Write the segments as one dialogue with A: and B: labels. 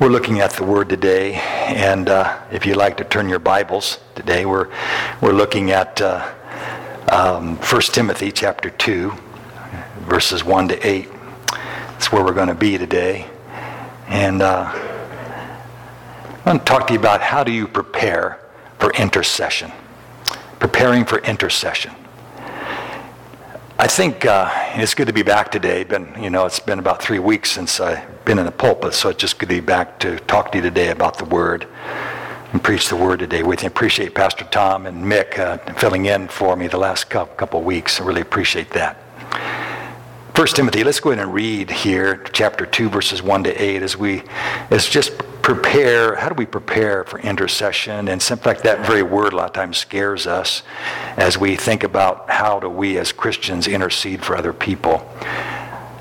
A: We're looking at the Word today, and uh, if you'd like to turn your Bibles today, we're, we're looking at uh, um, 1 Timothy chapter 2, verses 1 to 8. That's where we're going to be today. And uh, I want to talk to you about how do you prepare for intercession. Preparing for intercession. I think uh, it's good to be back today. Been, you know, it's been about three weeks since I've been in the pulpit, so it's just good to be back to talk to you today about the Word and preach the Word today with you. Appreciate Pastor Tom and Mick uh, filling in for me the last couple weeks. I really appreciate that. First Timothy, let's go ahead and read here, chapter 2, verses 1 to 8, as we, as just prepare, how do we prepare for intercession? And in fact, that very word a lot of times scares us as we think about how do we as Christians intercede for other people.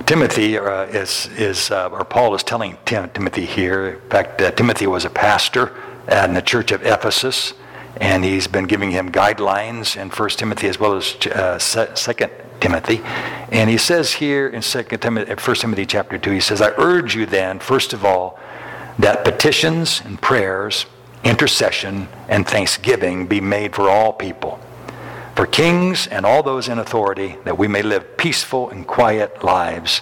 A: Timothy uh, is, is uh, or Paul is telling Tim, Timothy here. In fact, uh, Timothy was a pastor in the church of Ephesus, and he's been giving him guidelines in First Timothy as well as uh, Second Timothy. And he says here in Second Timothy, First Timothy chapter two, he says, "I urge you then, first of all." that petitions and prayers, intercession, and thanksgiving be made for all people, for kings and all those in authority, that we may live peaceful and quiet lives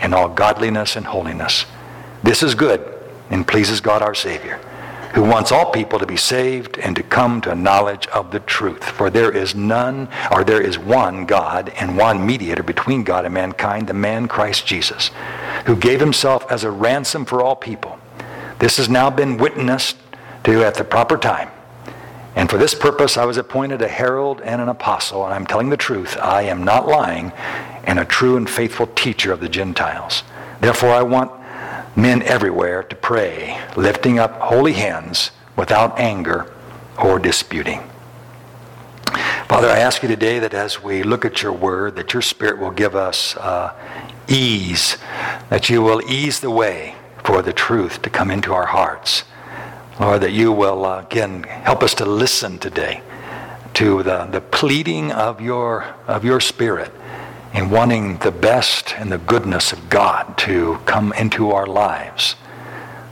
A: in all godliness and holiness. This is good and pleases God our Savior, who wants all people to be saved and to come to a knowledge of the truth. For there is none, or there is one God and one mediator between God and mankind, the man Christ Jesus, who gave himself as a ransom for all people this has now been witnessed to at the proper time. And for this purpose, I was appointed a herald and an apostle, and I'm telling the truth. I am not lying, and a true and faithful teacher of the Gentiles. Therefore, I want men everywhere to pray, lifting up holy hands without anger or disputing. Father, I ask you today that as we look at your word, that your spirit will give us uh, ease, that you will ease the way for the truth to come into our hearts. Lord, that you will, uh, again, help us to listen today to the, the pleading of your, of your spirit in wanting the best and the goodness of God to come into our lives.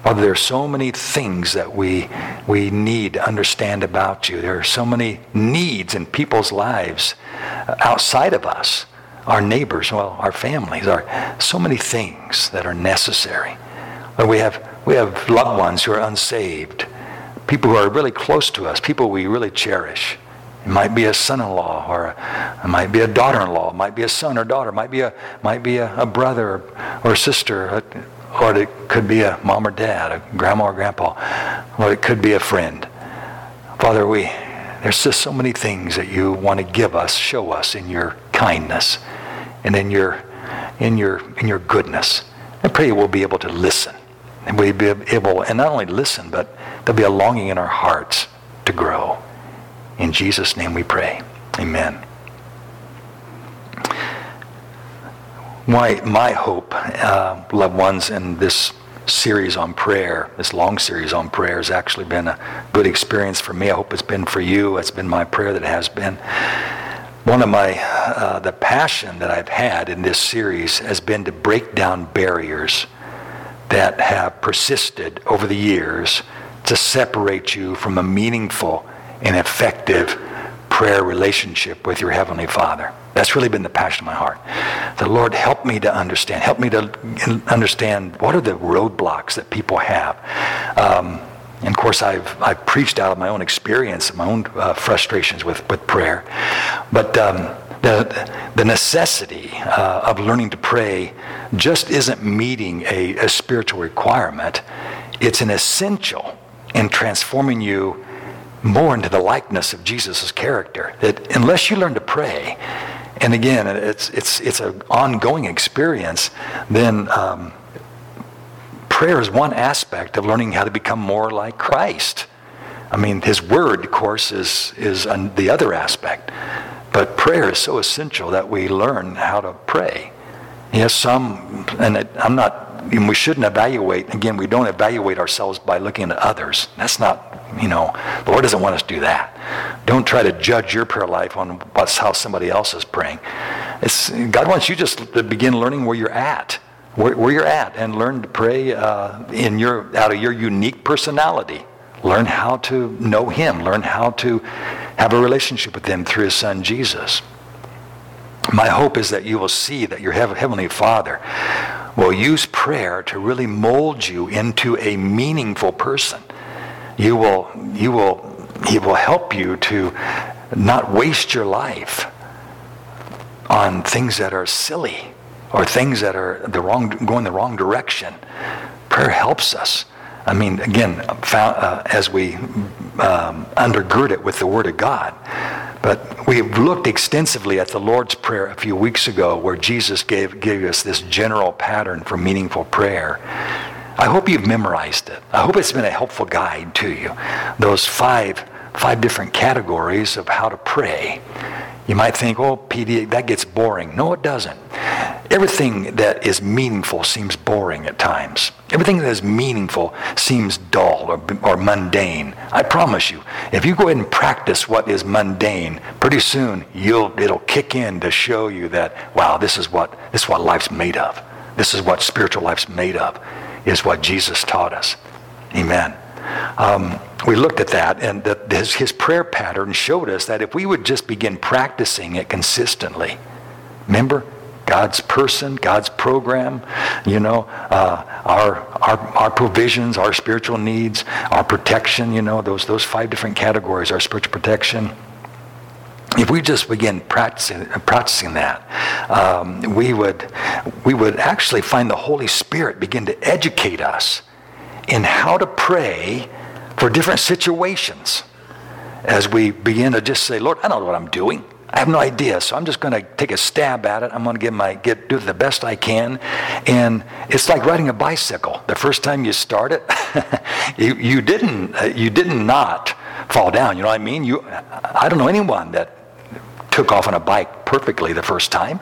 A: Father, there are so many things that we, we need to understand about you. There are so many needs in people's lives uh, outside of us, our neighbors, well, our families, are so many things that are necessary. We have, we have loved ones who are unsaved, people who are really close to us, people we really cherish. It might be a son-in-law, or it might be a daughter-in-law, it might be a son or daughter, it might be a, might be a, a brother or, or sister, or it could be a mom or dad, a grandma or grandpa, or it could be a friend. Father, we, there's just so many things that you want to give us, show us in your kindness and in your, in your, in your goodness. I pray we'll be able to listen and we'll be able, and not only listen, but there'll be a longing in our hearts to grow. In Jesus' name we pray. Amen. My, my hope, uh, loved ones, in this series on prayer, this long series on prayer, has actually been a good experience for me. I hope it's been for you. It's been my prayer that it has been. One of my, uh, the passion that I've had in this series has been to break down barriers that have persisted over the years to separate you from a meaningful and effective prayer relationship with your Heavenly Father. That's really been the passion of my heart. The Lord, help me to understand. Help me to understand what are the roadblocks that people have. Um, and of course, I've, I've preached out of my own experience, my own uh, frustrations with, with prayer. But um, the, the necessity uh, of learning to pray just isn't meeting a, a spiritual requirement. It's an essential in transforming you more into the likeness of Jesus' character. That unless you learn to pray, and again, it's, it's, it's an ongoing experience, then um, prayer is one aspect of learning how to become more like Christ. I mean, his word, of course, is, is the other aspect. But prayer is so essential that we learn how to pray. Yes, some, and I'm not, and we shouldn't evaluate, again, we don't evaluate ourselves by looking at others. That's not, you know, the Lord doesn't want us to do that. Don't try to judge your prayer life on what's how somebody else is praying. It's, God wants you just to begin learning where you're at. where, where you're at and learn to pray uh, in your, out of your unique personality. Learn how to know Him. Learn how to have a relationship with Him through His Son Jesus. My hope is that you will see that your Heavenly Father will use prayer to really mold you into a meaningful person. You will, you will, He will help you to not waste your life on things that are silly or things that are the wrong, going the wrong direction. Prayer helps us. I mean, again, uh, as we um, undergird it with the Word of God. But we've looked extensively at the Lord's Prayer a few weeks ago, where Jesus gave, gave us this general pattern for meaningful prayer. I hope you've memorized it. I hope it's been a helpful guide to you. Those five, five different categories of how to pray. You might think, oh, PD, that gets boring. No, it doesn't. Everything that is meaningful seems boring at times. Everything that is meaningful seems dull or, or mundane. I promise you, if you go ahead and practice what is mundane, pretty soon you'll, it'll kick in to show you that, wow, this is what, this is what life's made of. This is what spiritual life's made of, is what Jesus taught us. Amen. Um, we looked at that, and his, his prayer pattern showed us that if we would just begin practicing it consistently, remember, God's person, God's program, you know, uh, our, our, our provisions, our spiritual needs, our protection, you know, those, those five different categories, our spiritual protection. If we just begin practicing, practicing that, um, we, would, we would actually find the Holy Spirit begin to educate us in how to pray for different situations as we begin to just say, Lord, I don't know what I'm doing. I have no idea, so I'm just going to take a stab at it. I'm going to give my get do the best I can, and it's like riding a bicycle. The first time you start it, you, you didn't uh, you did not fall down. You know what I mean? You I don't know anyone that took off on a bike perfectly the first time.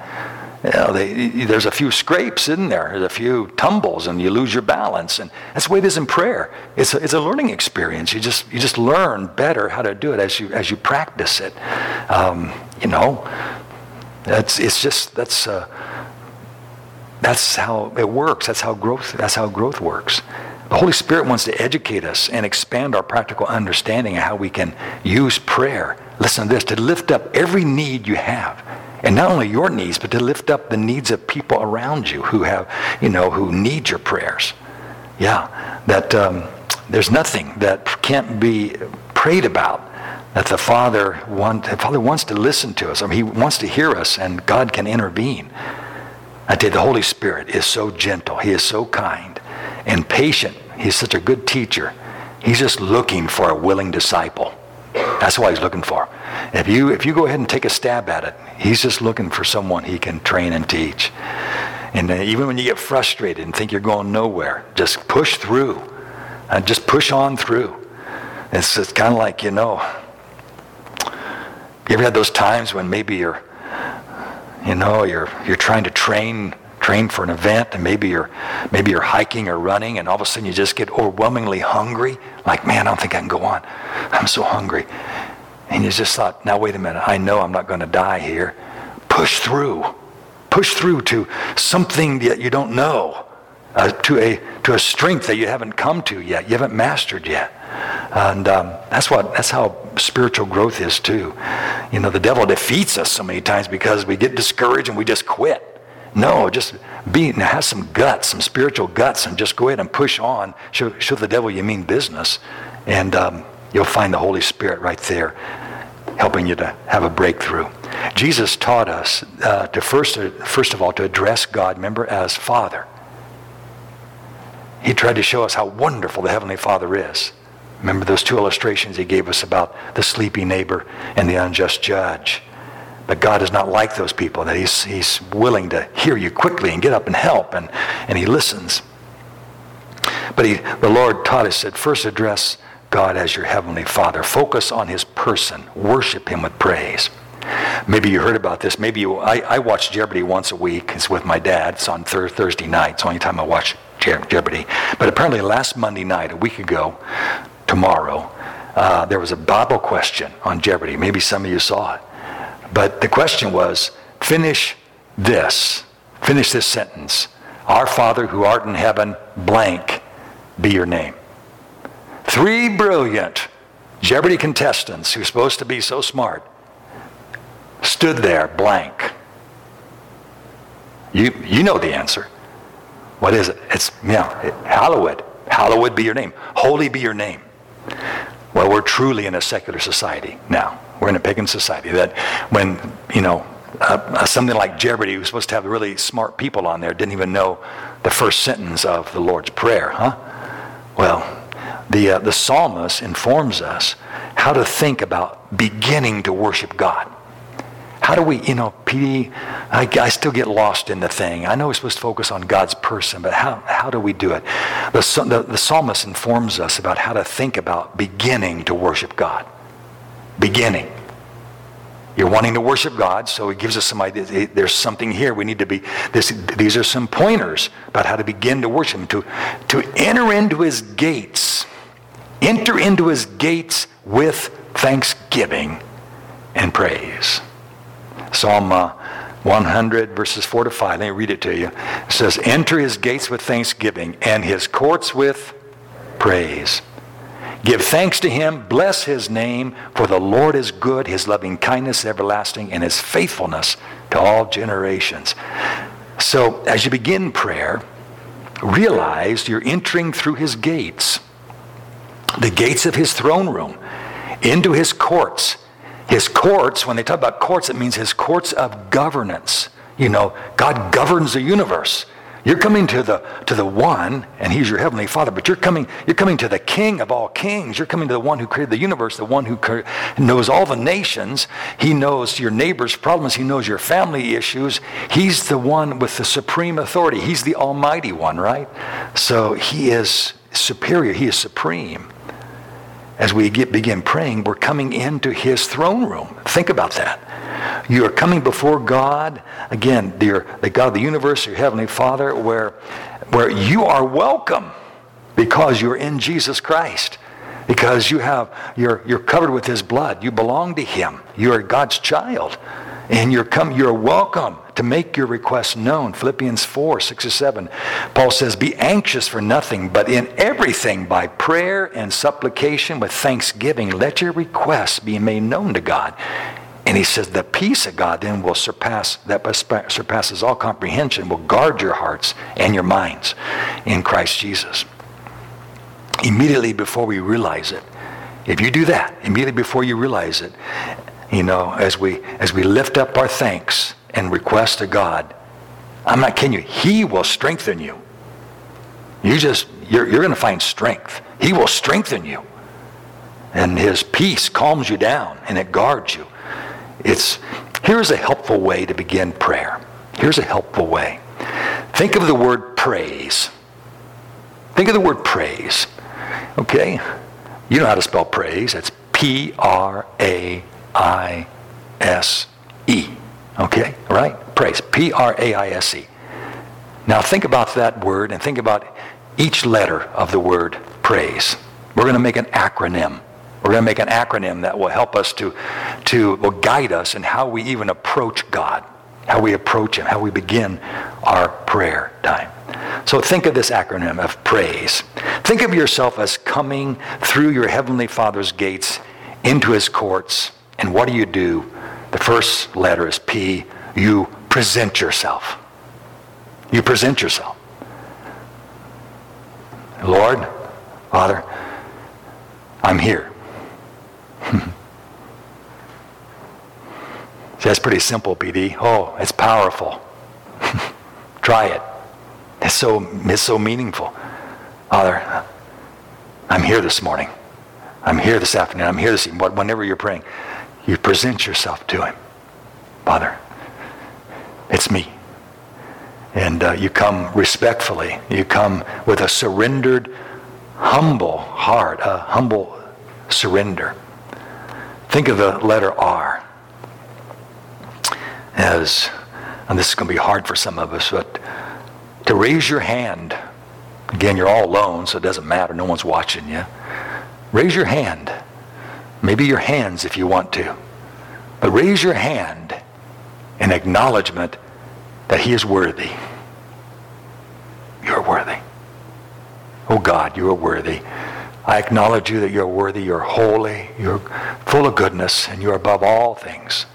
A: You know, they, there's a few scrapes in there, there's a few tumbles, and you lose your balance. And that's the way it is in prayer. It's a, it's a learning experience. You just you just learn better how to do it as you as you practice it. Um, you know, that's it's just that's uh, that's how it works. That's how growth. That's how growth works. The Holy Spirit wants to educate us and expand our practical understanding of how we can use prayer. Listen to this to lift up every need you have and not only your needs, but to lift up the needs of people around you who have, you know, who need your prayers. Yeah, that um, there's nothing that can't be prayed about that the Father want, the Father wants to listen to us. I mean, He wants to hear us, and God can intervene. I tell you, the Holy Spirit is so gentle. He is so kind and patient. He's such a good teacher. He's just looking for a willing disciple. That's what he's looking for. If you, if you go ahead and take a stab at it, he's just looking for someone he can train and teach. And uh, even when you get frustrated and think you're going nowhere, just push through. And uh, just push on through. It's, kind of like, you know, you ever had those times when maybe you're, you know, you're, you're trying to train train for an event and maybe you're maybe you're hiking or running and all of a sudden you just get overwhelmingly hungry like man i don't think i can go on i'm so hungry and you just thought now wait a minute. I know i'm not going to die here. Push through. Push through to something that you don't know uh, to a to a strength that you haven't come to yet. You haven't mastered yet. And um, that's what that's how spiritual growth is too. You know the devil defeats us so many times because we get discouraged and we just quit. No, just be, have some guts, some spiritual guts, and just go ahead and push on. Show, show the devil you mean business, and um, you'll find the Holy Spirit right there helping you to have a breakthrough. Jesus taught us uh, to first, uh, first of all, to address God, remember, as Father. He tried to show us how wonderful the Heavenly Father is. Remember those two illustrations he gave us about the sleepy neighbor and the unjust judge. But God is not like those people, that he's, he's willing to hear you quickly and get up and help, and, and he listens. But he, the Lord taught us that first address God as your heavenly Father. Focus on his person. Worship him with praise. Maybe you heard about this. Maybe you, I, I watch Jeopardy once a week. It's with my dad. It's on thir- Thursday night. It's the only time I watch Je- Jeopardy. But apparently last Monday night, a week ago, tomorrow, uh, there was a Bible question on Jeopardy. Maybe some of you saw it. But the question was finish this, finish this sentence. Our Father who art in heaven, blank be your name. Three brilliant Jeopardy contestants who are supposed to be so smart stood there blank. You, you know the answer. What is it? It's, yeah, hallowed. Hallowed be your name. Holy be your name. Well, we're truly in a secular society now. We're in a pagan society that when, you know, uh, something like Jeopardy, who's supposed to have really smart people on there, didn't even know the first sentence of the Lord's Prayer, huh? Well, the, uh, the psalmist informs us how to think about beginning to worship God. How do we, you know, PD, I, I, still get lost in the thing. I know we're supposed to focus on God's person, but how, how do we do it? The, the, the psalmist informs us about how to think about beginning to worship God. Beginning. You're wanting to worship God, so he gives us some idea. There's something here. We need to be, this, these are some pointers about how to begin to worship to, to enter into His gates. Enter into His gates with thanksgiving and praise. Psalm uh, 100, verses 4 to 5. Let me read it to you. It says, Enter his gates with thanksgiving and his courts with praise. Give thanks to him, bless his name, for the Lord is good, his loving kindness everlasting, and his faithfulness to all generations. So, as you begin prayer, realize you're entering through his gates, the gates of his throne room, into his courts his courts, when they talk about courts, it means his courts of governance. You know, God governs the universe. You're coming to the to the one, and he's your heavenly father, but you're coming, you're coming to the king of all kings. You're coming to the one who created the universe, the one who knows all the nations. He knows your neighbor's problems, he knows your family issues. He's the one with the supreme authority. He's the almighty one, right? So he is superior, he is supreme as we get, begin praying, we're coming into his throne room. Think about that. You are coming before God, again, dear, the God of the universe, your heavenly Father, where, where you are welcome because you're in Jesus Christ. Because you have, you're, you're covered with his blood. You belong to him. You are God's child. And you're come, you're welcome to make your request known. Philippians 4, 6 or 7. Paul says, Be anxious for nothing, but in everything by prayer and supplication with thanksgiving, let your requests be made known to God. And he says, the peace of God then will surpass, that surpasses all comprehension, will guard your hearts and your minds in Christ Jesus. Immediately before we realize it, if you do that, immediately before you realize it, you know, as we as we lift up our thanks and request to God, I'm not kidding you, He will strengthen you. You just, you're, you're going to find strength. He will strengthen you. And His peace calms you down and it guards you. It's, here's a helpful way to begin prayer. Here's a helpful way. Think of the word praise. Think of the word praise. Okay? You know how to spell praise. It's P R A I S E. Okay, right? Praise. P R A I S E. Now think about that word and think about each letter of the word praise. We're going to make an acronym. We're going to make an acronym that will help us to, to will guide us in how we even approach God, how we approach Him, how we begin our prayer time. So think of this acronym of praise. Think of yourself as coming through your Heavenly Father's gates into His courts. And what do you do? The first letter is P. You present yourself. You present yourself. Lord, Father, I'm here. See, that's pretty simple, PD. Oh, it's powerful. Try it. It's so, it's so meaningful. Father, I'm here this morning. I'm here this afternoon. I'm here this evening. Whenever you're praying, you present yourself to him. Father, it's me. And uh, you come respectfully. You come with a surrendered, humble heart, a humble surrender. Think of the letter R as, and this is going to be hard for some of us, but to raise your hand. Again, you're all alone, so it doesn't matter. No one's watching you. Raise your hand. Maybe your hands if you want to. But raise your hand in acknowledgement that he is worthy. You're worthy. Oh God, you are worthy. I acknowledge you that you're worthy, you're holy, you're full of goodness, and you're above all things.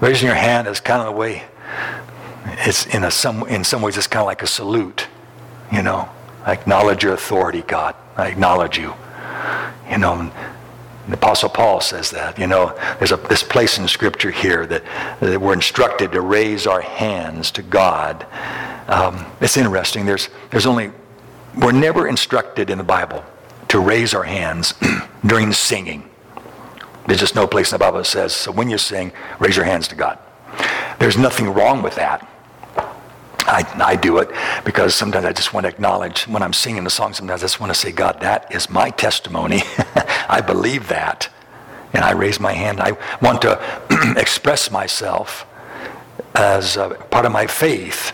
A: Raising your hand is kind of the way, it's in, a, some, in some ways, it's kind of like a salute, you know. I acknowledge your authority, God. I acknowledge you. You know, the Apostle Paul says that. You know, there's a, this place in Scripture here that, that we're instructed to raise our hands to God. Um, it's interesting. There's, there's only, we're never instructed in the Bible to raise our hands during singing. There's just no place in the Bible that says, so when you sing, raise your hands to God. There's nothing wrong with that. I, I do it because sometimes I just want to acknowledge when I'm singing the song, sometimes I just want to say, God, that is my testimony. I believe that. And I raise my hand. I want to express myself as uh, part of my faith.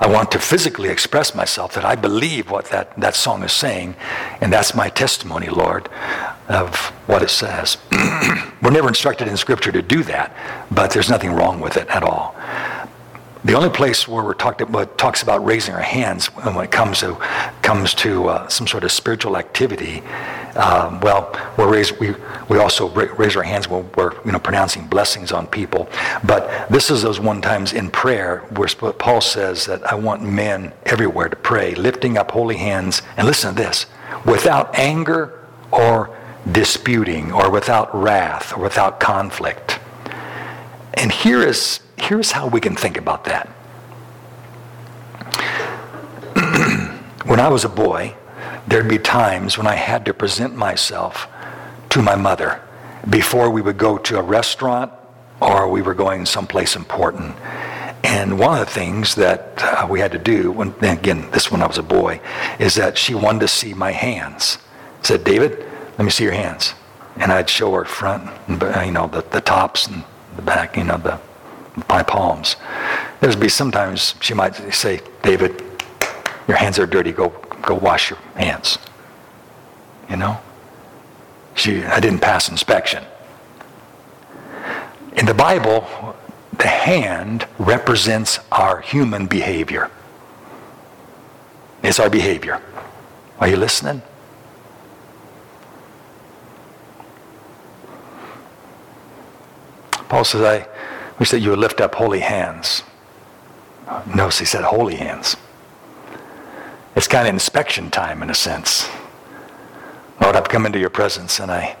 A: I want to physically express myself that I believe what that, that song is saying. And that's my testimony, Lord, of what it says. We're never instructed in Scripture to do that, but there's nothing wrong with it at all. The only place where we're talked about, talks about raising our hands when it comes to comes to uh, some sort of spiritual activity, um, well, we raise, we we also raise our hands when we're you know pronouncing blessings on people. But this is those one times in prayer where Paul says that I want men everywhere to pray, lifting up holy hands, and listen to this, without anger or disputing, or without wrath, or without conflict. And here is here's how we can think about that. when I was a boy, there'd be times when I had to present myself to my mother before we would go to a restaurant or we were going someplace important. And one of the things that uh, we had to do, when, again, this when I was a boy, is that she wanted to see my hands. Said, David, let me see your hands. And I'd show her front, and, you know, the, the tops and the back, you know, the my palms. There'd be sometimes she might say, David, your hands are dirty. Go, go wash your hands. You know? She, I didn't pass inspection. In the Bible, the hand represents our human behavior. It's our behavior. Are you listening? Paul says, I, we said you would lift up holy hands. Notice he said holy hands. It's kind of inspection time in a sense. Lord, I've come into your presence and I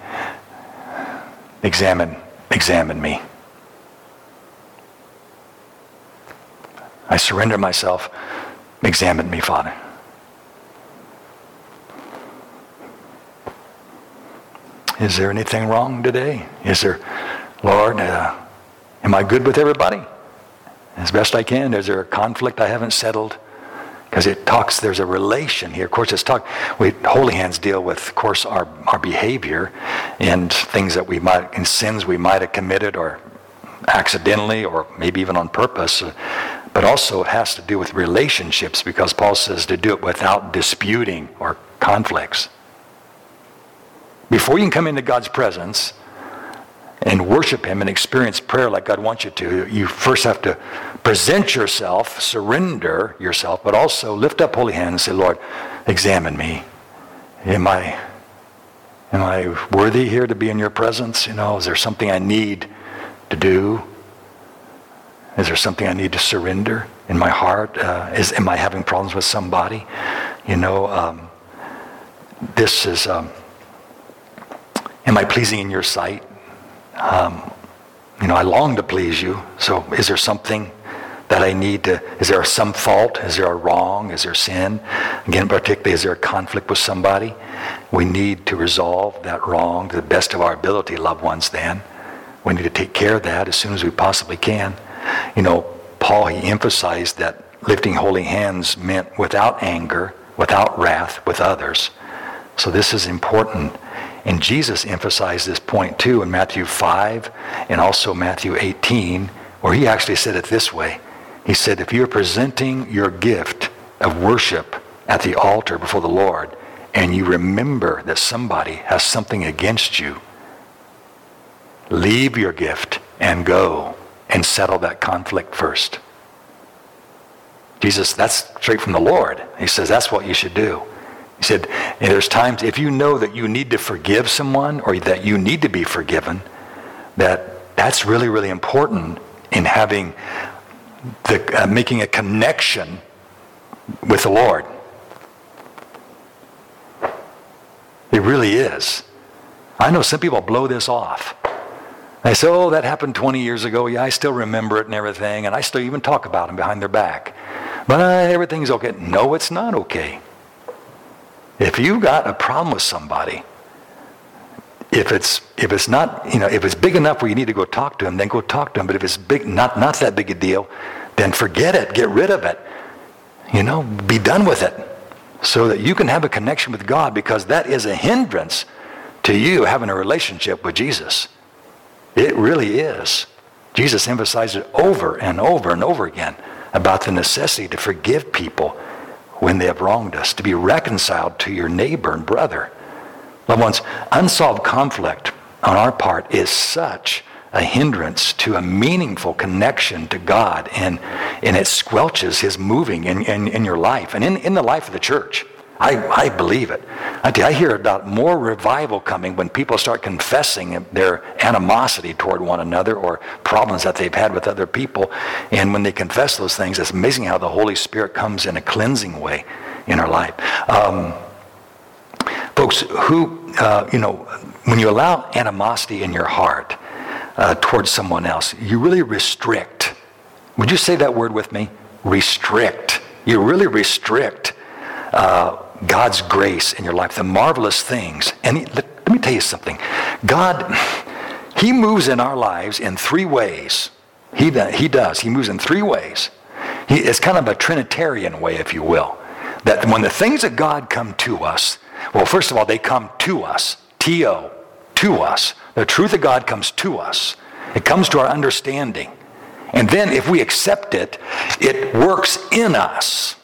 A: examine, examine me. I surrender myself. Examine me, Father. Is there anything wrong today? Is there, Lord, uh, Am I good with everybody? As best I can. Is there a conflict I haven't settled? Because it talks, there's a relation here. Of course, it's talk, we, holy hands deal with, of course, our, our behavior and things that we might, and sins we might have committed or accidentally or maybe even on purpose. But also it has to do with relationships because Paul says to do it without disputing or conflicts. Before you can come into God's presence, and worship Him and experience prayer like God wants you to, you first have to present yourself, surrender yourself, but also lift up holy hands and say, Lord, examine me. Am I, am I worthy here to be in your presence? You know, is there something I need to do? Is there something I need to surrender in my heart? Uh, is, am I having problems with somebody? You know, um, this is, um, am I pleasing in your sight? Um, you know, I long to please you. So is there something that I need to, is there some fault? Is there a wrong? Is there sin? Again, particularly, is there a conflict with somebody? We need to resolve that wrong to the best of our ability, loved ones, then. We need to take care of that as soon as we possibly can. You know, Paul, he emphasized that lifting holy hands meant without anger, without wrath with others. So this is important and Jesus emphasized this point too in Matthew 5 and also Matthew 18, where he actually said it this way. He said, if you're presenting your gift of worship at the altar before the Lord, and you remember that somebody has something against you, leave your gift and go and settle that conflict first. Jesus, that's straight from the Lord. He says that's what you should do. He said, there's times if you know that you need to forgive someone or that you need to be forgiven, that that's really, really important in having the, uh, making a connection with the Lord. It really is. I know some people blow this off. They say, oh, that happened 20 years ago. Yeah, I still remember it and everything, and I still even talk about them behind their back. But uh, everything's okay. No, it's not okay. If you've got a problem with somebody, if it's if it's not you know if it's big enough where you need to go talk to him, then go talk to him. But if it's big, not not that big a deal, then forget it. Get rid of it. You know, be done with it, so that you can have a connection with God because that is a hindrance to you having a relationship with Jesus. It really is. Jesus emphasized it over and over and over again about the necessity to forgive people when they have wronged us, to be reconciled to your neighbor and brother. Loved ones, unsolved conflict on our part is such a hindrance to a meaningful connection to God, and, and it squelches His moving in, in, in your life and in, in the life of the church. I, I believe it. I, you, I hear about more revival coming when people start confessing their animosity toward one another or problems that they've had with other people. And when they confess those things, it's amazing how the Holy Spirit comes in a cleansing way in our life. Um, folks, who, uh, you know, when you allow animosity in your heart uh, towards someone else, you really restrict. Would you say that word with me? Restrict. You really restrict uh, God's grace in your life, the marvelous things. And let, let me tell you something. God, He moves in our lives in three ways. He, he does. He moves in three ways. He, it's kind of a Trinitarian way, if you will. That when the things of God come to us, well, first of all, they come to us. T-O, to us. The truth of God comes to us. It comes to our understanding. And then if we accept it, it works in us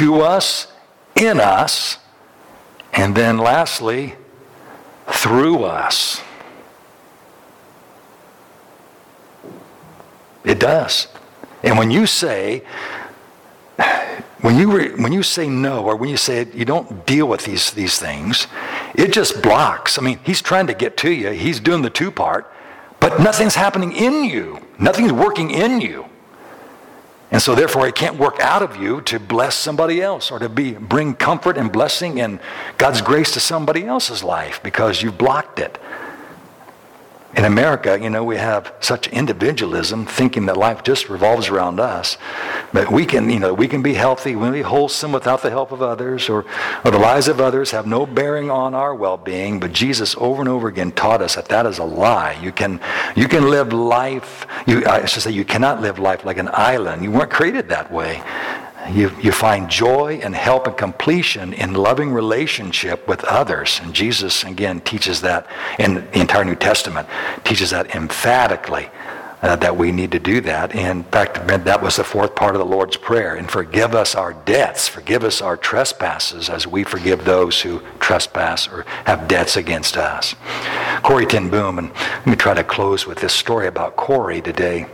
A: to us, in us, and then lastly, through us. It does. And when you say, when you, re, when you say no, or when you say you don't deal with these, these things, it just blocks. I mean, he's trying to get to you. He's doing the two part, but nothing's happening in you. Nothing's working in you. And so therefore it can't work out of you to bless somebody else or to be bring comfort and blessing and God's grace to somebody else's life because you've blocked it. In America, you know, we have such individualism, thinking that life just revolves around us. But we can, you know, we can be healthy, we can be wholesome without the help of others, or, or the lives of others have no bearing on our well-being. But Jesus over and over again taught us that that is a lie. You can, you can live life, you, I should say, you cannot live life like an island. You weren't created that way. You, you find joy and help and completion in loving relationship with others. And Jesus, again, teaches that in the entire New Testament, teaches that emphatically. Uh, that we need to do that. In fact, that was the fourth part of the Lord's Prayer. And forgive us our debts, forgive us our trespasses as we forgive those who trespass or have debts against us. Corrie ten Boom, and let me try to close with this story about Corrie today.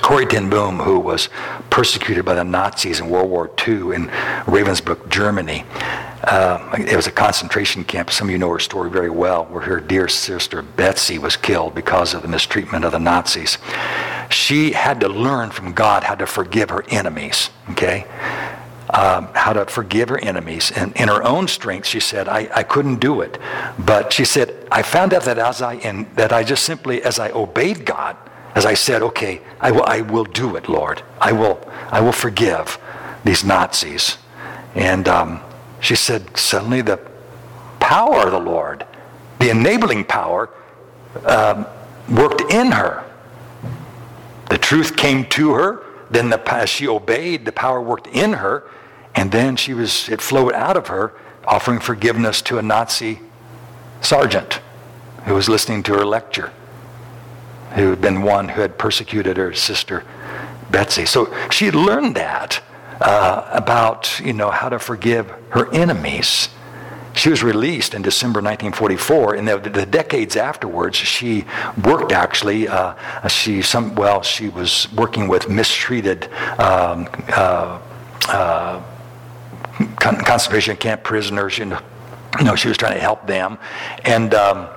A: Corrie ten Boom, who was persecuted by the Nazis in World War II in Ravensbrück, Germany. Uh, it was a concentration camp. Some of you know her story very well, where her dear sister Betsie was killed because of the mistreatment of the Nazis. She had to learn from God how to forgive her enemies, okay? Um, how to forgive her enemies. And in her own strength, she said, I, I couldn't do it. But she said, I found out that as I, in, that I just simply, as I obeyed God, as I said, okay, I will, I will do it, Lord. I will, I will forgive these Nazis. And um, she said, suddenly the power of the Lord, the enabling power, um, worked in her. The truth came to her. Then the, as she obeyed, the power worked in her. And then she was, it flowed out of her, offering forgiveness to a Nazi sergeant who was listening to her lecture who had been one who had persecuted her sister Betsie. So she had learned that uh, about, you know, how to forgive her enemies. She was released in December 1944. In the, the decades afterwards, she worked actually. Uh, she some well, she was working with mistreated um, uh, uh con- concentration camp prisoners. You know, you know, she was trying to help them. And um,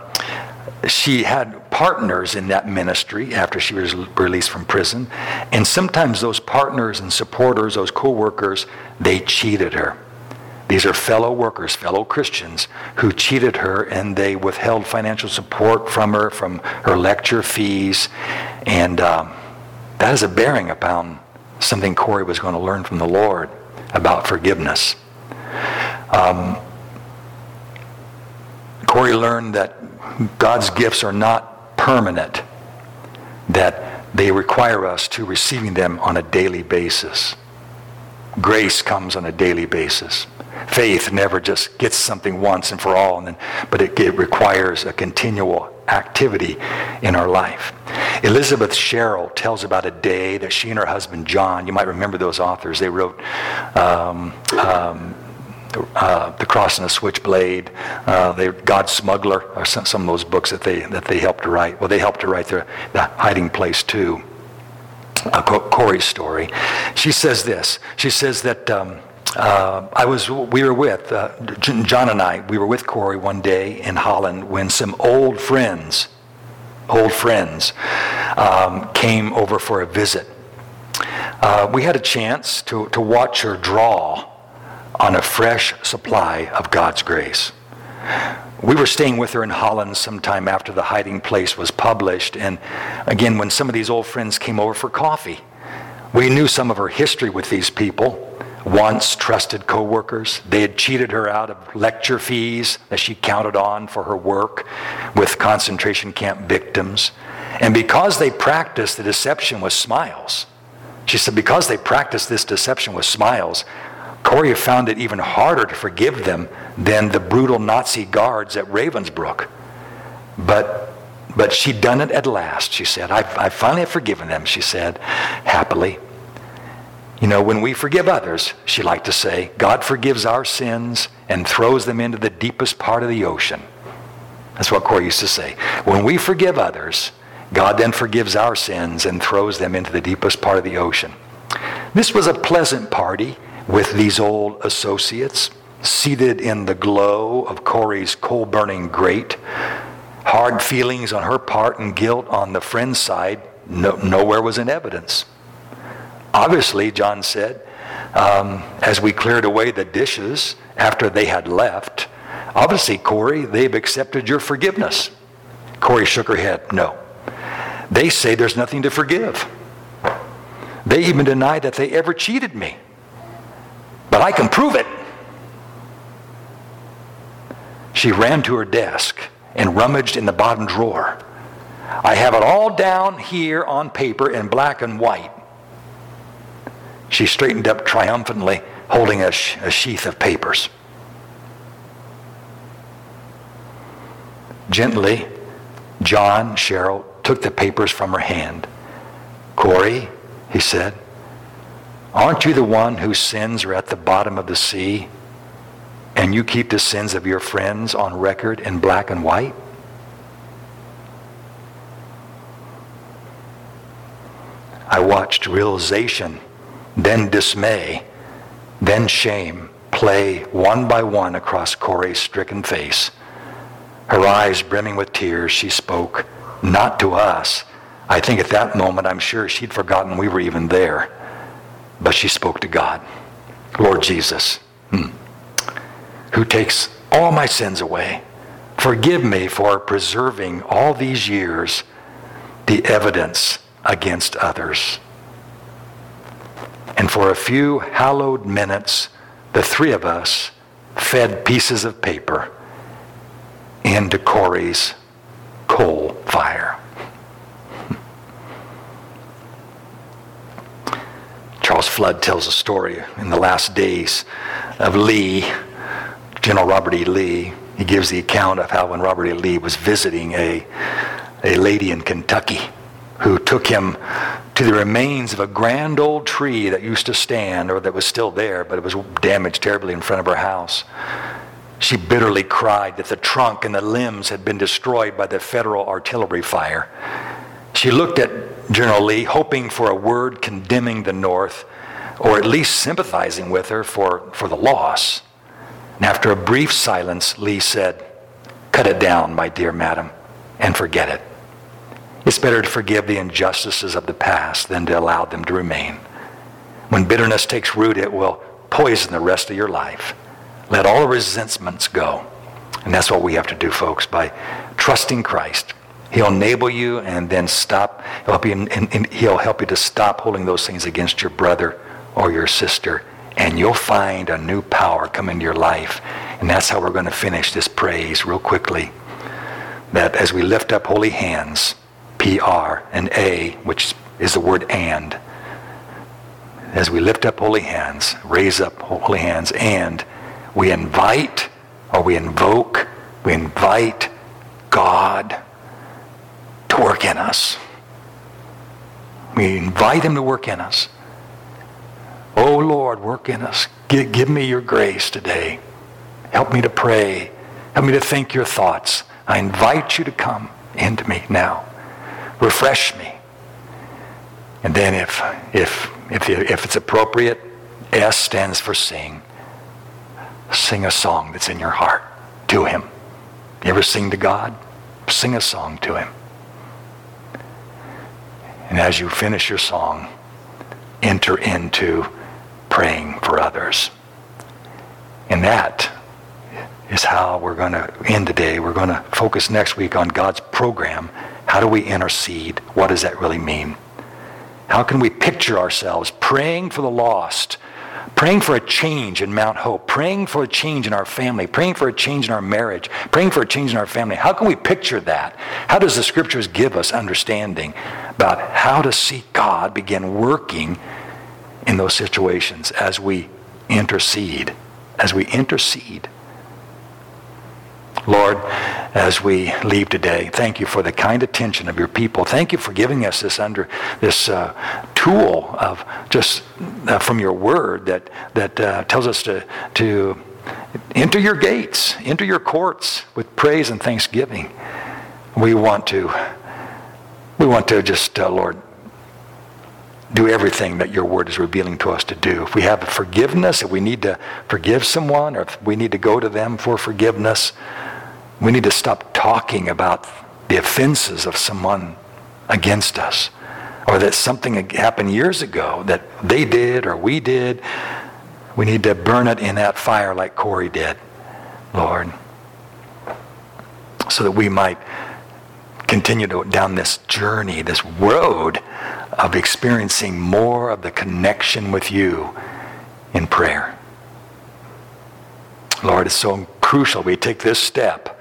A: she had partners in that ministry after she was released from prison. And sometimes those partners and supporters, those co-workers, they cheated her. These are fellow workers, fellow Christians, who cheated her and they withheld financial support from her, from her lecture fees. And um, that is a bearing upon something Corrie was going to learn from the Lord about forgiveness. Um, Corrie learned that God's gifts are not permanent, that they require us to receiving them on a daily basis. Grace comes on a daily basis. Faith never just gets something once and for all, and then, but it, it requires a continual activity in our life. Elizabeth Sherrill tells about a day that she and her husband John, you might remember those authors, they wrote um, um, uh, The Cross and the Switchblade, uh, they, God's Smuggler, or some, some, of those books that they, that they helped to write. Well, they helped to write the, the Hiding Place too. Uh, Corrie's story. She says this. She says that um, uh, I was, we were with, uh, John and I, we were with Corrie one day in Holland when some old friends, old friends, um, came over for a visit. Uh, we had a chance to, to watch her draw on a fresh supply of God's grace. We were staying with her in Holland sometime after The Hiding Place was published, and again, when some of these old friends came over for coffee, we knew some of her history with these people. Once trusted co-workers, they had cheated her out of lecture fees that she counted on for her work with concentration camp victims. And because they practiced the deception with smiles, she said, because they practiced this deception with smiles, Corrie found it even harder to forgive them than the brutal Nazi guards at Ravensbrück. But, but she'd done it at last, she said. I've, I finally have forgiven them, she said, happily. You know, when we forgive others, she liked to say, God forgives our sins and throws them into the deepest part of the ocean. That's what Corrie used to say. When we forgive others, God then forgives our sins and throws them into the deepest part of the ocean. This was a pleasant party with these old associates, seated in the glow of Corrie's coal burning grate. Hard feelings on her part and guilt on the friend's side, no, nowhere was in evidence. Obviously, John said, um, as we cleared away the dishes after they had left, obviously, Corrie, they've accepted your forgiveness. Corrie shook her head. No. They say there's nothing to forgive. They even deny that they ever cheated me but I can prove it. She ran to her desk and rummaged in the bottom drawer. I have it all down here on paper in black and white. She straightened up triumphantly, holding a, sh- a sheath of papers. Gently, John Sherrill took the papers from her hand. Corrie, he said, Aren't you the one whose sins are at the bottom of the sea and you keep the sins of your friends on record in black and white? I watched realization, then dismay, then shame play one by one across Corrie's stricken face. Her eyes brimming with tears, she spoke, not to us. I think at that moment, I'm sure she'd forgotten we were even there. But she spoke to God. Lord Jesus, hmm, who takes all my sins away, forgive me for preserving all these years the evidence against others. And for a few hallowed minutes, the three of us fed pieces of paper into Corrie's coal fire. Flood tells a story in the last days of Lee, General Robert E. Lee. He gives the account of how when Robert E. Lee was visiting a, a lady in Kentucky who took him to the remains of a grand old tree that used to stand or that was still there, but it was damaged terribly in front of her house. She bitterly cried that the trunk and the limbs had been destroyed by the federal artillery fire. She looked at General Lee, hoping for a word condemning the North, or at least sympathizing with her for, for the loss. And after a brief silence, Lee said, Cut it down, my dear madam, and forget it. It's better to forgive the injustices of the past than to allow them to remain. When bitterness takes root, it will poison the rest of your life. Let all resentments go. And that's what we have to do, folks, by trusting Christ. He'll enable you and then stop. He'll help you, and, and he'll help you to stop holding those things against your brother or your sister. And you'll find a new power come into your life. And that's how we're going to finish this praise real quickly. That as we lift up holy hands, P-R and A, which is the word and, as we lift up holy hands, raise up holy hands, and we invite or we invoke, we invite God to work in us. We invite him to work in us. Oh Lord, work in us. Give, give me your grace today. Help me to pray. Help me to think your thoughts. I invite you to come into me now. Refresh me. And then if, if, if, if it's appropriate, S stands for sing. Sing a song that's in your heart to him. You ever sing to God? Sing a song to him. And as you finish your song, enter into praying for others. And that is how we're going to end today. We're going to focus next week on God's program. How do we intercede? What does that really mean? How can we picture ourselves praying for the lost, praying for a change in Mount Hope, praying for a change in our family, praying for a change in our marriage, praying for a change in our family? How can we picture that? How does the scriptures give us understanding about how to see God begin working in those situations as we intercede? As we intercede. Lord, as we leave today, thank you for the kind attention of your people. Thank you for giving us this under this uh, tool of just uh, from your word that that uh, tells us to to enter your gates, enter your courts with praise and thanksgiving. We want to we want to just uh, Lord do everything that your word is revealing to us to do. If we have forgiveness, if we need to forgive someone, or if we need to go to them for forgiveness, we need to stop talking about the offenses of someone against us or that something happened years ago that they did or we did. We need to burn it in that fire like Corrie did, Lord, so that we might continue to, down this journey, this road of experiencing more of the connection with you in prayer. Lord, it's so crucial we take this step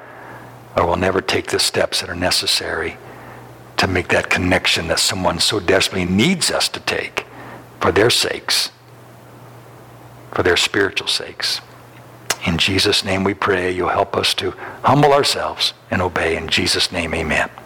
A: or we'll never take the steps that are necessary to make that connection that someone so desperately needs us to take for their sakes, for their spiritual sakes. In Jesus' name we pray you'll help us to humble ourselves and obey. In Jesus' name, amen.